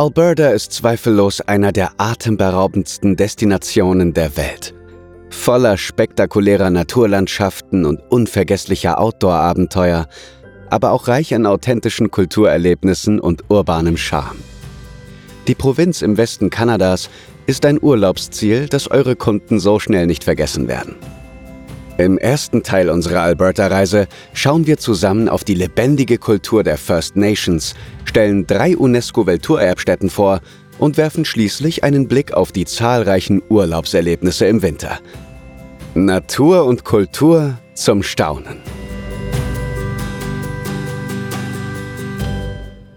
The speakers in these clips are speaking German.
Alberta ist zweifellos einer der atemberaubendsten Destinationen der Welt. Voller spektakulärer Naturlandschaften und unvergesslicher Outdoor-Abenteuer, aber auch reich an authentischen Kulturerlebnissen und urbanem Charme. Die Provinz im Westen Kanadas ist ein Urlaubsziel, das eure Kunden so schnell nicht vergessen werden. Im ersten Teil unserer Alberta-Reise schauen wir zusammen auf die lebendige Kultur der First Nations, stellen drei UNESCO-Welttourerbestätten vor und werfen schließlich einen Blick auf die zahlreichen Urlaubserlebnisse im Winter. Natur und Kultur zum Staunen.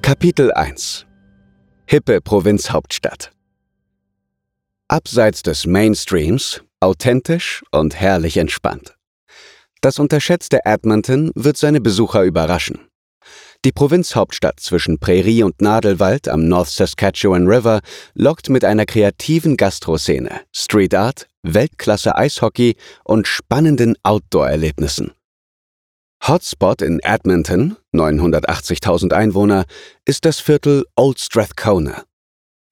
Kapitel 1 Hippe Provinzhauptstadt Abseits des Mainstreams authentisch und herrlich entspannt. Das unterschätzte Edmonton wird seine Besucher überraschen. Die Provinzhauptstadt zwischen Prärie und Nadelwald am North Saskatchewan River lockt mit einer kreativen Gastroszene, Street Art, Weltklasse Eishockey und spannenden Outdoor-Erlebnissen. Hotspot in Edmonton, 980.000 Einwohner, ist das Viertel Old Strathcona.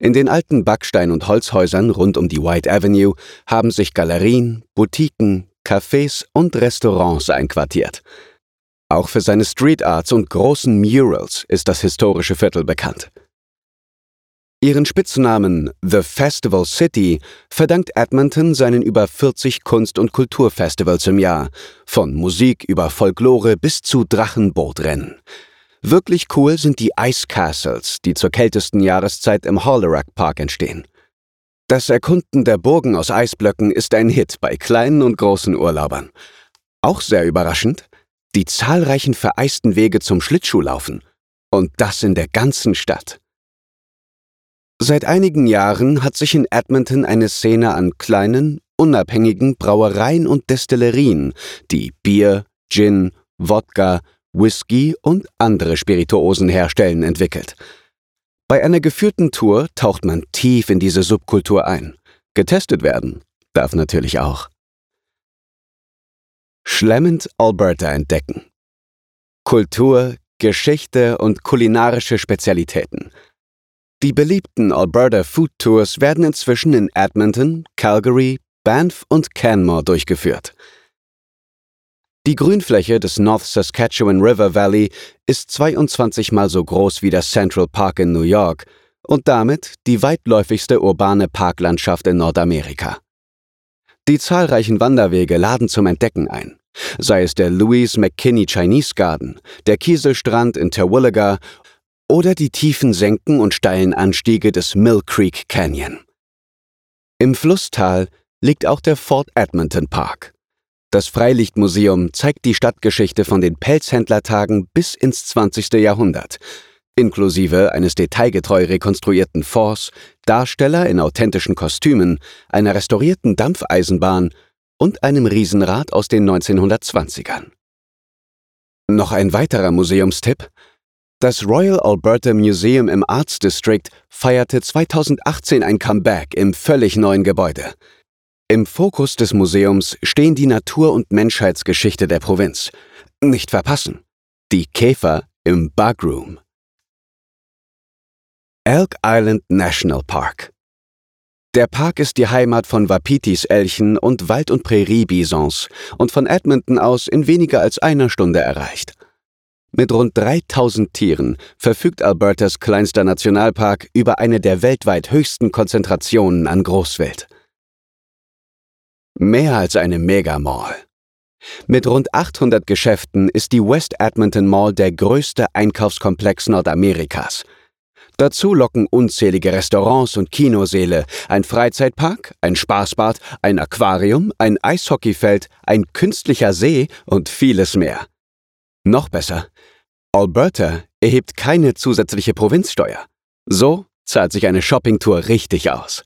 In den alten Backstein- und Holzhäusern rund um die White Avenue haben sich Galerien, Boutiquen, Cafés und Restaurants einquartiert. Auch für seine Street Arts und großen Murals ist das historische Viertel bekannt. Ihren Spitznamen The Festival City verdankt Edmonton seinen über 40 Kunst- und Kulturfestivals im Jahr, von Musik über Folklore bis zu Drachenbootrennen. Wirklich cool sind die Ice Castles, die zur kältesten Jahreszeit im Hollerack Park entstehen. Das Erkunden der Burgen aus Eisblöcken ist ein Hit bei kleinen und großen Urlaubern. Auch sehr überraschend, die zahlreichen vereisten Wege zum Schlittschuhlaufen. Und das in der ganzen Stadt. Seit einigen Jahren hat sich in Edmonton eine Szene an kleinen, unabhängigen Brauereien und Destillerien, die Bier, Gin, Wodka, Whisky und andere Spirituosen herstellen, entwickelt. Bei einer geführten Tour taucht man tief in diese Subkultur ein. Getestet werden darf natürlich auch. Schlemmend Alberta entdecken. Kultur, Geschichte und kulinarische Spezialitäten. Die beliebten Alberta Food Tours werden inzwischen in Edmonton, Calgary, Banff und Canmore durchgeführt. Die Grünfläche des North Saskatchewan River Valley ist 22 mal so groß wie der Central Park in New York und damit die weitläufigste urbane Parklandschaft in Nordamerika. Die zahlreichen Wanderwege laden zum Entdecken ein, sei es der Louise McKinney Chinese Garden, der Kieselstrand in Terwilliger oder die tiefen Senken und steilen Anstiege des Mill Creek Canyon. Im Flusstal liegt auch der Fort Edmonton Park, das Freilichtmuseum zeigt die Stadtgeschichte von den Pelzhändlertagen bis ins 20. Jahrhundert, inklusive eines detailgetreu rekonstruierten Forts, Darsteller in authentischen Kostümen, einer restaurierten Dampfeisenbahn und einem Riesenrad aus den 1920ern. Noch ein weiterer Museumstipp. Das Royal Alberta Museum im Arts District feierte 2018 ein Comeback im völlig neuen Gebäude. Im Fokus des Museums stehen die Natur- und Menschheitsgeschichte der Provinz. Nicht verpassen. Die Käfer im Bugroom. Elk Island National Park. Der Park ist die Heimat von Wapitis Elchen und Wald- und Präriebisons und von Edmonton aus in weniger als einer Stunde erreicht. Mit rund 3000 Tieren verfügt Albertas kleinster Nationalpark über eine der weltweit höchsten Konzentrationen an Großwild. Mehr als eine Megamall. Mit rund 800 Geschäften ist die West Edmonton Mall der größte Einkaufskomplex Nordamerikas. Dazu locken unzählige Restaurants und Kinosäle, ein Freizeitpark, ein Spaßbad, ein Aquarium, ein Eishockeyfeld, ein künstlicher See und vieles mehr. Noch besser, Alberta erhebt keine zusätzliche Provinzsteuer. So zahlt sich eine Shoppingtour richtig aus.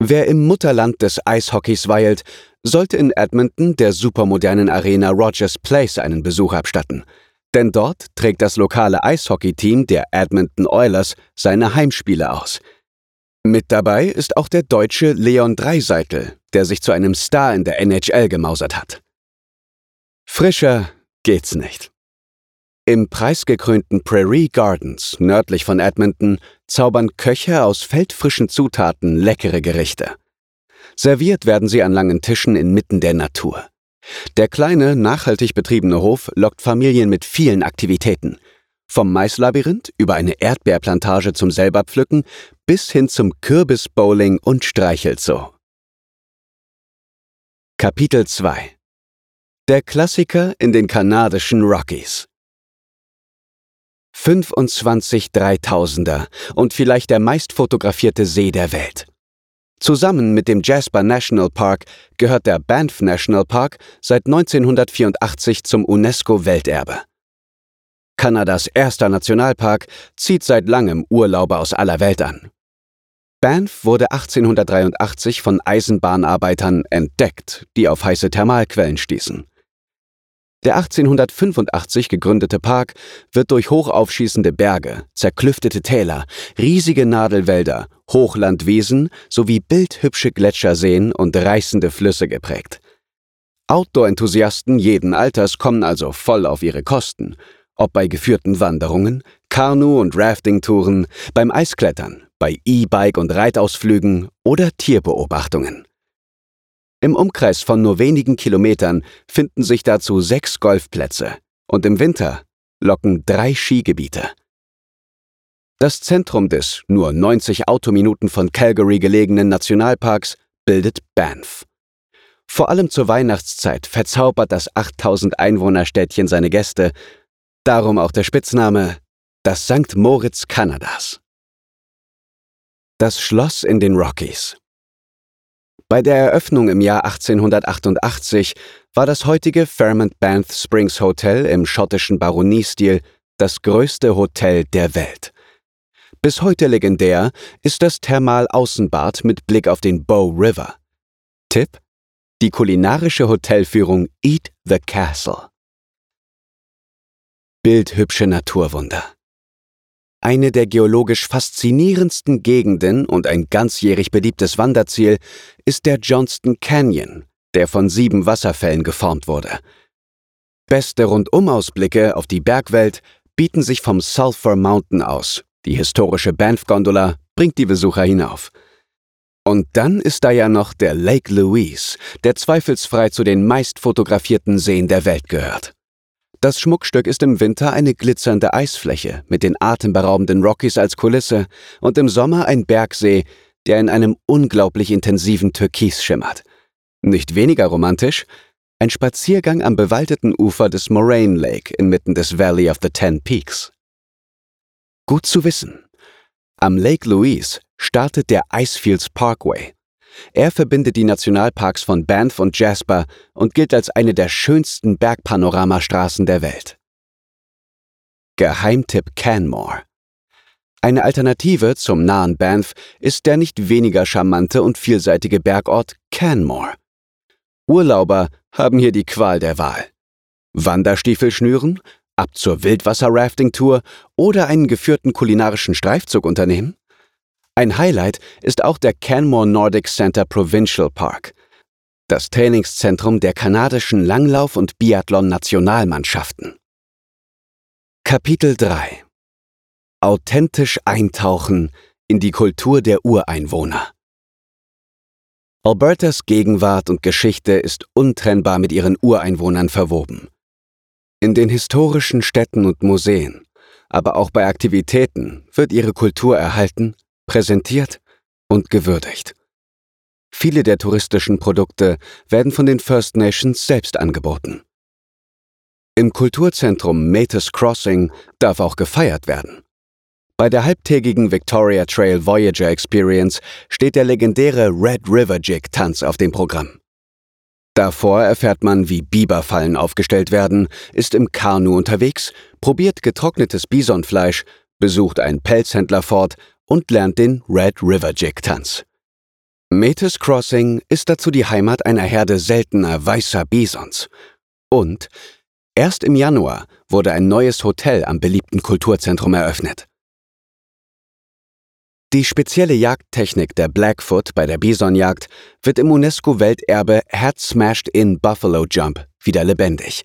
Wer im Mutterland des Eishockeys weilt, sollte in Edmonton der supermodernen Arena Rogers Place einen Besuch abstatten. Denn dort trägt das lokale Eishockeyteam der Edmonton Oilers seine Heimspiele aus. Mit dabei ist auch der deutsche Leon Dreiseitel, der sich zu einem Star in der NHL gemausert hat. Frischer geht's nicht. Im preisgekrönten Prairie Gardens nördlich von Edmonton zaubern Köche aus feldfrischen Zutaten leckere Gerichte. Serviert werden sie an langen Tischen inmitten der Natur. Der kleine, nachhaltig betriebene Hof lockt Familien mit vielen Aktivitäten. Vom Maislabyrinth über eine Erdbeerplantage zum Selberpflücken bis hin zum Kürbisbowling und Streichelzoo. Kapitel 2 Der Klassiker in den kanadischen Rockies 25 Dreitausender und vielleicht der meistfotografierte See der Welt. Zusammen mit dem Jasper National Park gehört der Banff National Park seit 1984 zum UNESCO-Welterbe. Kanadas erster Nationalpark zieht seit langem Urlauber aus aller Welt an. Banff wurde 1883 von Eisenbahnarbeitern entdeckt, die auf heiße Thermalquellen stießen. Der 1885 gegründete Park wird durch hochaufschießende Berge, zerklüftete Täler, riesige Nadelwälder, Hochlandwiesen sowie bildhübsche Gletscherseen und reißende Flüsse geprägt. Outdoor-Enthusiasten jeden Alters kommen also voll auf ihre Kosten, ob bei geführten Wanderungen, Kanu- und Rafting-Touren, beim Eisklettern, bei E-Bike- und Reitausflügen oder Tierbeobachtungen. Im Umkreis von nur wenigen Kilometern finden sich dazu sechs Golfplätze und im Winter locken drei Skigebiete. Das Zentrum des nur 90 Autominuten von Calgary gelegenen Nationalparks bildet Banff. Vor allem zur Weihnachtszeit verzaubert das 8000 Einwohnerstädtchen seine Gäste, darum auch der Spitzname das St. Moritz Kanadas. Das Schloss in den Rockies. Bei der Eröffnung im Jahr 1888 war das heutige Fairmont Banff Springs Hotel im schottischen Baroniestil das größte Hotel der Welt. Bis heute legendär ist das Thermalaußenbad mit Blick auf den Bow River. Tipp: Die kulinarische Hotelführung Eat the Castle. Bildhübsche Naturwunder. Eine der geologisch faszinierendsten Gegenden und ein ganzjährig beliebtes Wanderziel ist der Johnston Canyon, der von sieben Wasserfällen geformt wurde. Beste Rundumausblicke auf die Bergwelt bieten sich vom Sulphur Mountain aus. Die historische Banff-Gondola bringt die Besucher hinauf. Und dann ist da ja noch der Lake Louise, der zweifelsfrei zu den meist fotografierten Seen der Welt gehört. Das Schmuckstück ist im Winter eine glitzernde Eisfläche mit den atemberaubenden Rockies als Kulisse und im Sommer ein Bergsee, der in einem unglaublich intensiven Türkis schimmert. Nicht weniger romantisch, ein Spaziergang am bewaldeten Ufer des Moraine Lake inmitten des Valley of the Ten Peaks. Gut zu wissen. Am Lake Louise startet der Icefields Parkway, er verbindet die Nationalparks von Banff und Jasper und gilt als eine der schönsten Bergpanoramastraßen der Welt. Geheimtipp Canmore Eine Alternative zum nahen Banff ist der nicht weniger charmante und vielseitige Bergort Canmore. Urlauber haben hier die Qual der Wahl. Wanderstiefel schnüren, ab zur Wildwasser-Rafting-Tour oder einen geführten kulinarischen Streifzug unternehmen? Ein Highlight ist auch der Canmore Nordic Center Provincial Park, das Trainingszentrum der kanadischen Langlauf- und Biathlon-Nationalmannschaften. Kapitel 3 Authentisch eintauchen in die Kultur der Ureinwohner. Albertas Gegenwart und Geschichte ist untrennbar mit ihren Ureinwohnern verwoben. In den historischen Städten und Museen, aber auch bei Aktivitäten wird ihre Kultur erhalten präsentiert und gewürdigt. Viele der touristischen Produkte werden von den First Nations selbst angeboten. Im Kulturzentrum Matus Crossing darf auch gefeiert werden. Bei der halbtägigen Victoria Trail Voyager Experience steht der legendäre Red River Jig Tanz auf dem Programm. Davor erfährt man, wie Biberfallen aufgestellt werden, ist im Kanu unterwegs, probiert getrocknetes Bisonfleisch, besucht einen Pelzhändler fort und lernt den Red River Jig Tanz. Metis Crossing ist dazu die Heimat einer Herde seltener weißer Bisons. Und erst im Januar wurde ein neues Hotel am beliebten Kulturzentrum eröffnet. Die spezielle Jagdtechnik der Blackfoot bei der Bisonjagd wird im UNESCO-Welterbe Head Smashed In Buffalo Jump wieder lebendig.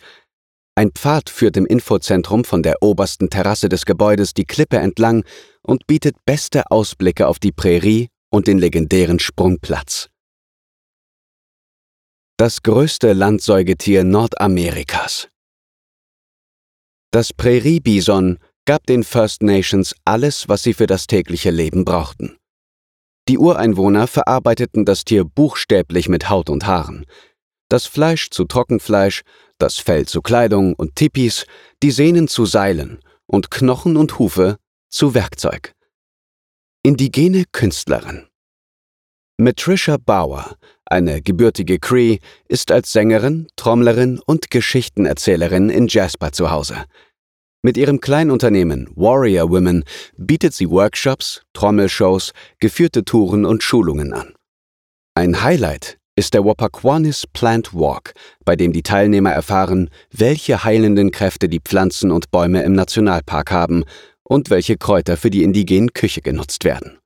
Ein Pfad führt im Infozentrum von der obersten Terrasse des Gebäudes die Klippe entlang und bietet beste Ausblicke auf die Prärie und den legendären Sprungplatz. Das größte Landsäugetier Nordamerikas. Das Präriebison gab den First Nations alles, was sie für das tägliche Leben brauchten. Die Ureinwohner verarbeiteten das Tier buchstäblich mit Haut und Haaren. Das Fleisch zu Trockenfleisch, das Fell zu Kleidung und Tipis, die Sehnen zu Seilen und Knochen und Hufe zu Werkzeug. Indigene Künstlerin. Matricia Bauer, eine gebürtige Cree, ist als Sängerin, Trommlerin und Geschichtenerzählerin in Jasper zu Hause. Mit ihrem Kleinunternehmen Warrior Women bietet sie Workshops, Trommelshows, geführte Touren und Schulungen an. Ein Highlight ist der Wapaquanis Plant Walk, bei dem die Teilnehmer erfahren, welche heilenden Kräfte die Pflanzen und Bäume im Nationalpark haben und welche Kräuter für die indigenen Küche genutzt werden.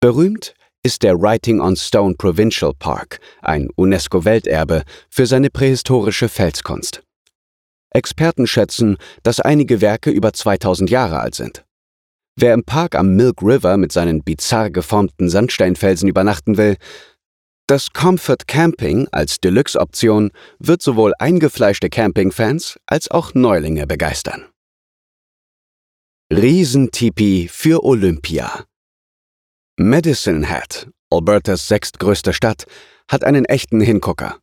Berühmt ist der Writing on Stone Provincial Park, ein UNESCO-Welterbe, für seine prähistorische Felskunst. Experten schätzen, dass einige Werke über 2000 Jahre alt sind. Wer im Park am Milk River mit seinen bizarr geformten Sandsteinfelsen übernachten will, das Comfort Camping als Deluxe-Option wird sowohl eingefleischte Campingfans als auch Neulinge begeistern. Riesentipi für Olympia Medicine Hat, Albertas sechstgrößte Stadt, hat einen echten Hingucker.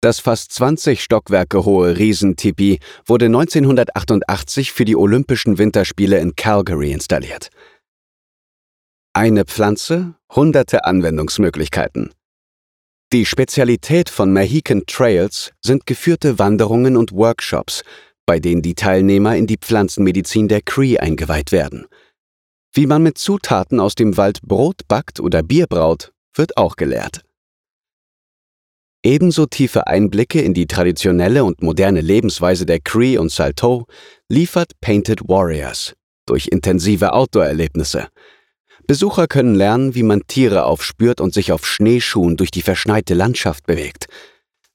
Das fast 20 Stockwerke hohe Riesentipi wurde 1988 für die Olympischen Winterspiele in Calgary installiert. Eine Pflanze, hunderte Anwendungsmöglichkeiten. Die Spezialität von Mohican Trails sind geführte Wanderungen und Workshops, bei denen die Teilnehmer in die Pflanzenmedizin der Cree eingeweiht werden. Wie man mit Zutaten aus dem Wald Brot backt oder Bier braut, wird auch gelehrt. Ebenso tiefe Einblicke in die traditionelle und moderne Lebensweise der Cree und Salto liefert Painted Warriors durch intensive Outdoor-Erlebnisse. Besucher können lernen, wie man Tiere aufspürt und sich auf Schneeschuhen durch die verschneite Landschaft bewegt.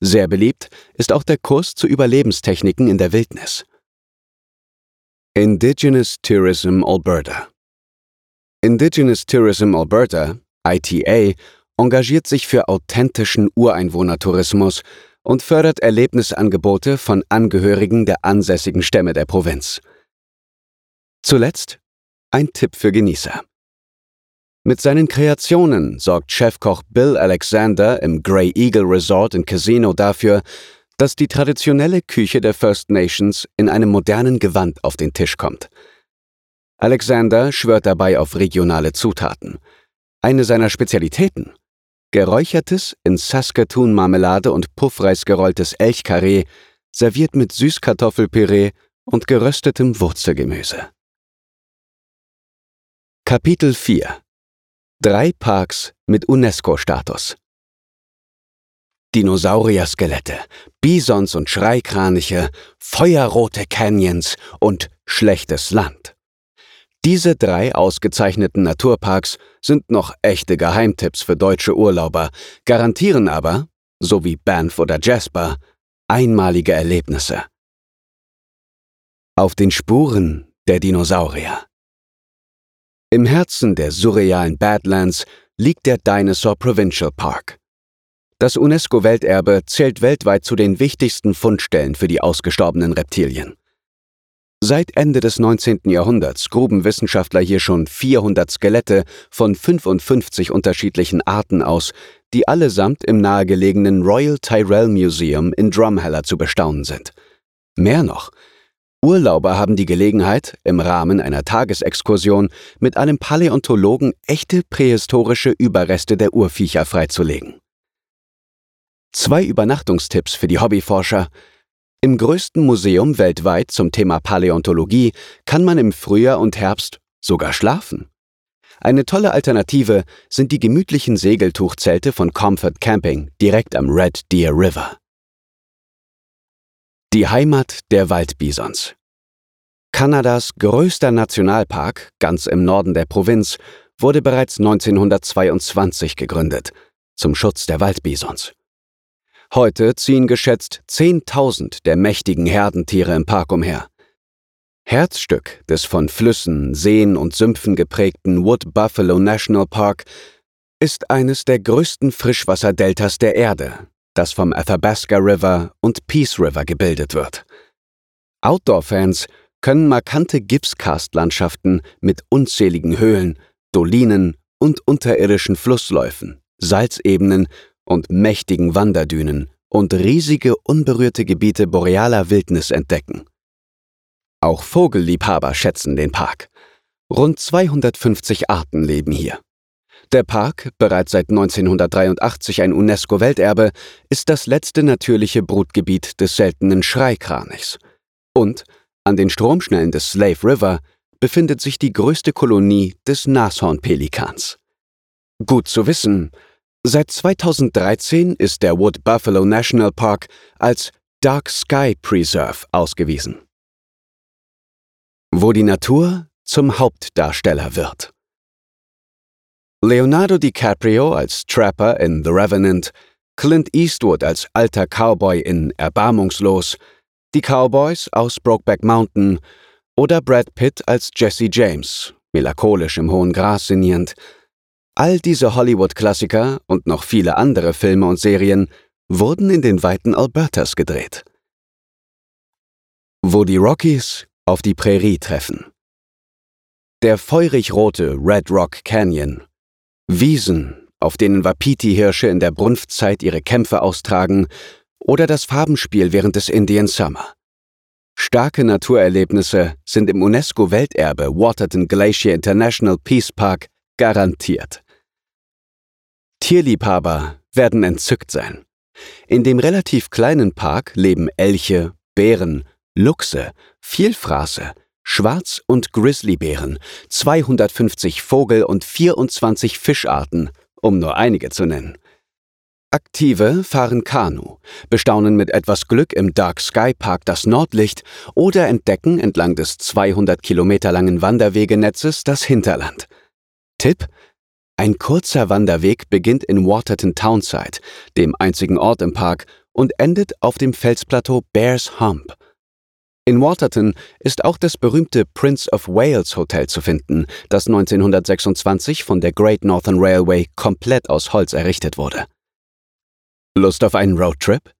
Sehr beliebt ist auch der Kurs zu Überlebenstechniken in der Wildnis. Indigenous Tourism Alberta Indigenous Tourism Alberta, ITA, engagiert sich für authentischen Ureinwohnertourismus und fördert Erlebnisangebote von Angehörigen der ansässigen Stämme der Provinz. Zuletzt ein Tipp für Genießer. Mit seinen Kreationen sorgt Chefkoch Bill Alexander im Grey Eagle Resort in Casino dafür, dass die traditionelle Küche der First Nations in einem modernen Gewand auf den Tisch kommt. Alexander schwört dabei auf regionale Zutaten. Eine seiner Spezialitäten Geräuchertes, in Saskatoon-Marmelade und Puffreis gerolltes Elchkarree, serviert mit Süßkartoffelpüree und geröstetem Wurzelgemüse. Kapitel 4 Drei Parks mit UNESCO-Status Dinosaurier-Skelette, Bisons und Schreikraniche, feuerrote Canyons und schlechtes Land. Diese drei ausgezeichneten Naturparks sind noch echte Geheimtipps für deutsche Urlauber, garantieren aber, so wie Banff oder Jasper, einmalige Erlebnisse. Auf den Spuren der Dinosaurier. Im Herzen der surrealen Badlands liegt der Dinosaur Provincial Park. Das UNESCO-Welterbe zählt weltweit zu den wichtigsten Fundstellen für die ausgestorbenen Reptilien. Seit Ende des 19. Jahrhunderts gruben Wissenschaftler hier schon 400 Skelette von 55 unterschiedlichen Arten aus, die allesamt im nahegelegenen Royal Tyrrell Museum in Drumheller zu bestaunen sind. Mehr noch, Urlauber haben die Gelegenheit, im Rahmen einer Tagesexkursion mit einem Paläontologen echte prähistorische Überreste der Urviecher freizulegen. Zwei Übernachtungstipps für die Hobbyforscher – im größten Museum weltweit zum Thema Paläontologie kann man im Frühjahr und Herbst sogar schlafen. Eine tolle Alternative sind die gemütlichen Segeltuchzelte von Comfort Camping direkt am Red Deer River. Die Heimat der Waldbisons. Kanadas größter Nationalpark, ganz im Norden der Provinz, wurde bereits 1922 gegründet, zum Schutz der Waldbisons. Heute ziehen geschätzt 10.000 der mächtigen Herdentiere im Park umher. Herzstück des von Flüssen, Seen und Sümpfen geprägten Wood Buffalo National Park ist eines der größten Frischwasserdeltas der Erde, das vom Athabasca River und Peace River gebildet wird. Outdoor-Fans können markante Gipskarstlandschaften mit unzähligen Höhlen, Dolinen und unterirdischen Flussläufen, Salzebenen und mächtigen Wanderdünen und riesige unberührte Gebiete borealer Wildnis entdecken. Auch Vogelliebhaber schätzen den Park. Rund 250 Arten leben hier. Der Park, bereits seit 1983 ein UNESCO-Welterbe, ist das letzte natürliche Brutgebiet des seltenen Schreikranichs. Und an den Stromschnellen des Slave River befindet sich die größte Kolonie des Nashornpelikans. Gut zu wissen, seit 2013 ist der Wood Buffalo National Park als Dark Sky Preserve ausgewiesen wo die Natur zum Hauptdarsteller wird. Leonardo DiCaprio als Trapper in The Revenant, Clint Eastwood als alter Cowboy in Erbarmungslos, die Cowboys aus Brokeback Mountain oder Brad Pitt als Jesse James, melancholisch im hohen Gras sinnierend. All diese Hollywood-Klassiker und noch viele andere Filme und Serien wurden in den Weiten Albertas gedreht. Wo die Rockies auf die Prärie treffen. Der feurig rote Red Rock Canyon. Wiesen, auf denen Wapiti-Hirsche in der Brunftzeit ihre Kämpfe austragen, oder das Farbenspiel während des Indian Summer. Starke Naturerlebnisse sind im UNESCO-Welterbe Waterton Glacier International Peace Park garantiert. Tierliebhaber werden entzückt sein. In dem relativ kleinen Park leben Elche, Bären, Luchse, Vielfraße, Schwarz- und Grizzlybären, 250 Vogel- und 24 Fischarten, um nur einige zu nennen. Aktive fahren Kanu, bestaunen mit etwas Glück im Dark Sky Park das Nordlicht oder entdecken entlang des 200 Kilometer langen Wanderwegenetzes das Hinterland. Tipp: Ein kurzer Wanderweg beginnt in Waterton Townside, dem einzigen Ort im Park, und endet auf dem Felsplateau Bears Hump. In Waterton ist auch das berühmte Prince of Wales Hotel zu finden, das 1926 von der Great Northern Railway komplett aus Holz errichtet wurde. Lust auf einen Roadtrip?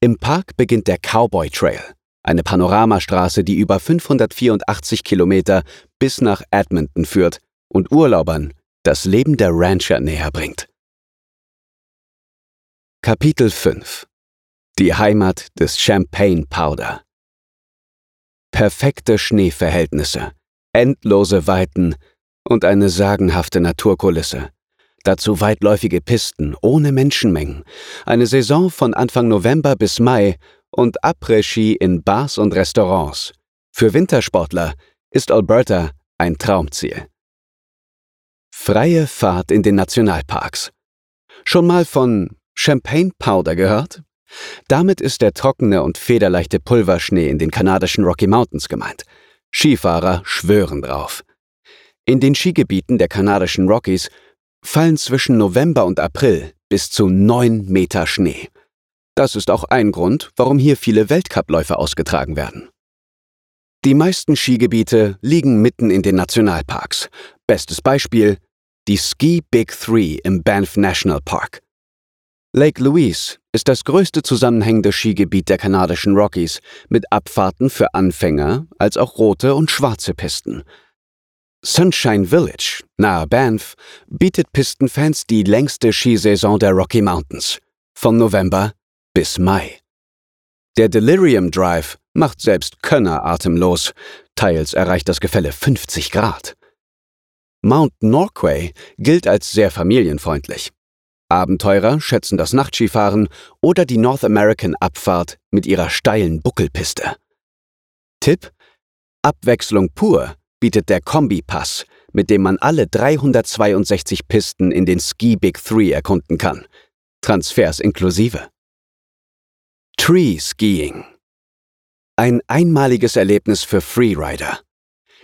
Im Park beginnt der Cowboy Trail, eine Panoramastraße, die über 584 Kilometer bis nach Edmonton führt und Urlaubern das Leben der Rancher näher bringt. Kapitel 5 Die Heimat des Champagne Powder perfekte Schneeverhältnisse, endlose Weiten und eine sagenhafte Naturkulisse. Dazu weitläufige Pisten ohne Menschenmengen, eine Saison von Anfang November bis Mai und Après-Ski in Bars und Restaurants. Für Wintersportler ist Alberta ein Traumziel. Freie Fahrt in den Nationalparks. Schon mal von Champagne Powder gehört? Damit ist der trockene und federleichte Pulverschnee in den kanadischen Rocky Mountains gemeint. Skifahrer schwören drauf. In den Skigebieten der kanadischen Rockies fallen zwischen November und April bis zu neun Meter Schnee. Das ist auch ein Grund, warum hier viele Weltcupläufe ausgetragen werden. Die meisten Skigebiete liegen mitten in den Nationalparks. Bestes Beispiel die Ski Big Three im Banff National Park. Lake Louise ist das größte zusammenhängende Skigebiet der kanadischen Rockies mit Abfahrten für Anfänger als auch rote und schwarze Pisten. Sunshine Village, nahe Banff, bietet Pistenfans die längste Skisaison der Rocky Mountains, von November bis Mai. Der Delirium Drive macht selbst Könner atemlos, teils erreicht das Gefälle 50 Grad. Mount Norquay gilt als sehr familienfreundlich. Abenteurer schätzen das Nachtskifahren oder die North American Abfahrt mit ihrer steilen Buckelpiste. Tipp: Abwechslung pur bietet der Kombi-Pass, mit dem man alle 362 Pisten in den Ski Big Three erkunden kann. Transfers inklusive. Tree Skiing. Ein einmaliges Erlebnis für Freerider.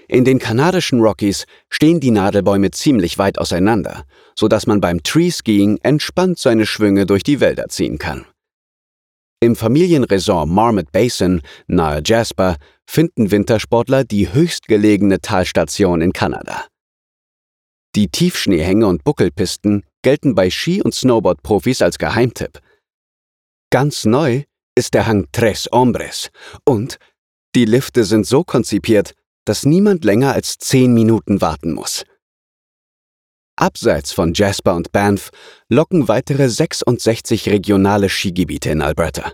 In den kanadischen Rockies stehen die Nadelbäume ziemlich weit auseinander, so dass man beim Tree Skiing entspannt seine Schwünge durch die Wälder ziehen kann. Im Familienresort Marmot Basin nahe Jasper finden Wintersportler die höchstgelegene Talstation in Kanada. Die Tiefschneehänge und Buckelpisten gelten bei Ski- und Snowboard-Profis als Geheimtipp. Ganz neu ist der Hang Tres Hombres und die Lifte sind so konzipiert, dass niemand länger als zehn Minuten warten muss. Abseits von Jasper und Banff locken weitere 66 regionale Skigebiete in Alberta.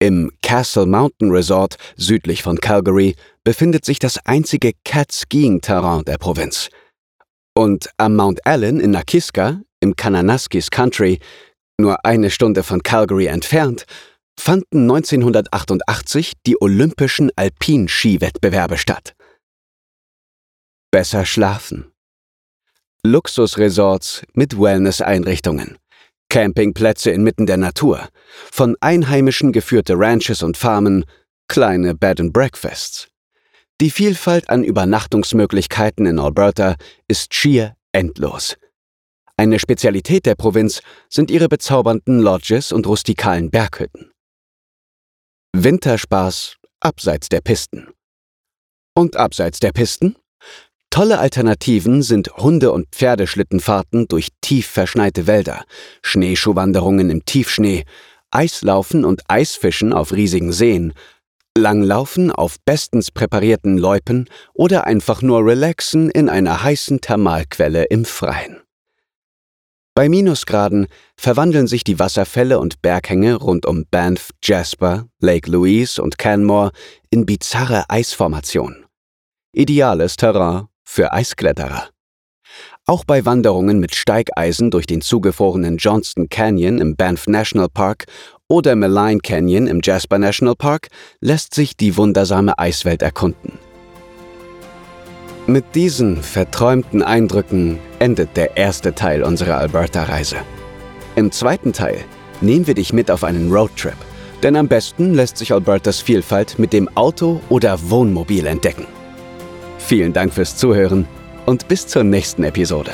Im Castle Mountain Resort südlich von Calgary befindet sich das einzige Cat-Skiing-Terrain der Provinz. Und am Mount Allen in Nakiska, im Kananaskis Country, nur eine Stunde von Calgary entfernt, fanden 1988 die Olympischen Alpinskiwettbewerbe statt. Besser schlafen. Luxusresorts mit Wellness-Einrichtungen. Campingplätze inmitten der Natur. Von Einheimischen geführte Ranches und Farmen, kleine Bed and Breakfasts. Die Vielfalt an Übernachtungsmöglichkeiten in Alberta ist schier endlos. Eine Spezialität der Provinz sind ihre bezaubernden Lodges und rustikalen Berghütten. Winterspaß abseits der Pisten. Und abseits der Pisten? Tolle Alternativen sind Hunde- und Pferdeschlittenfahrten durch tief verschneite Wälder, Schneeschuhwanderungen im Tiefschnee, Eislaufen und Eisfischen auf riesigen Seen, Langlaufen auf bestens präparierten Loipen oder einfach nur relaxen in einer heißen Thermalquelle im Freien. Bei Minusgraden verwandeln sich die Wasserfälle und Berghänge rund um Banff, Jasper, Lake Louise und Canmore in bizarre Eisformationen. Ideales Terrain für Eiskletterer. Auch bei Wanderungen mit Steigeisen durch den zugefrorenen Johnston Canyon im Banff National Park oder Malign Canyon im Jasper National Park lässt sich die wundersame Eiswelt erkunden. Mit diesen verträumten Eindrücken endet der erste Teil unserer Alberta-Reise. Im zweiten Teil nehmen wir dich mit auf einen Roadtrip, denn am besten lässt sich Albertas Vielfalt mit dem Auto oder Wohnmobil entdecken. Vielen Dank fürs Zuhören und bis zur nächsten Episode.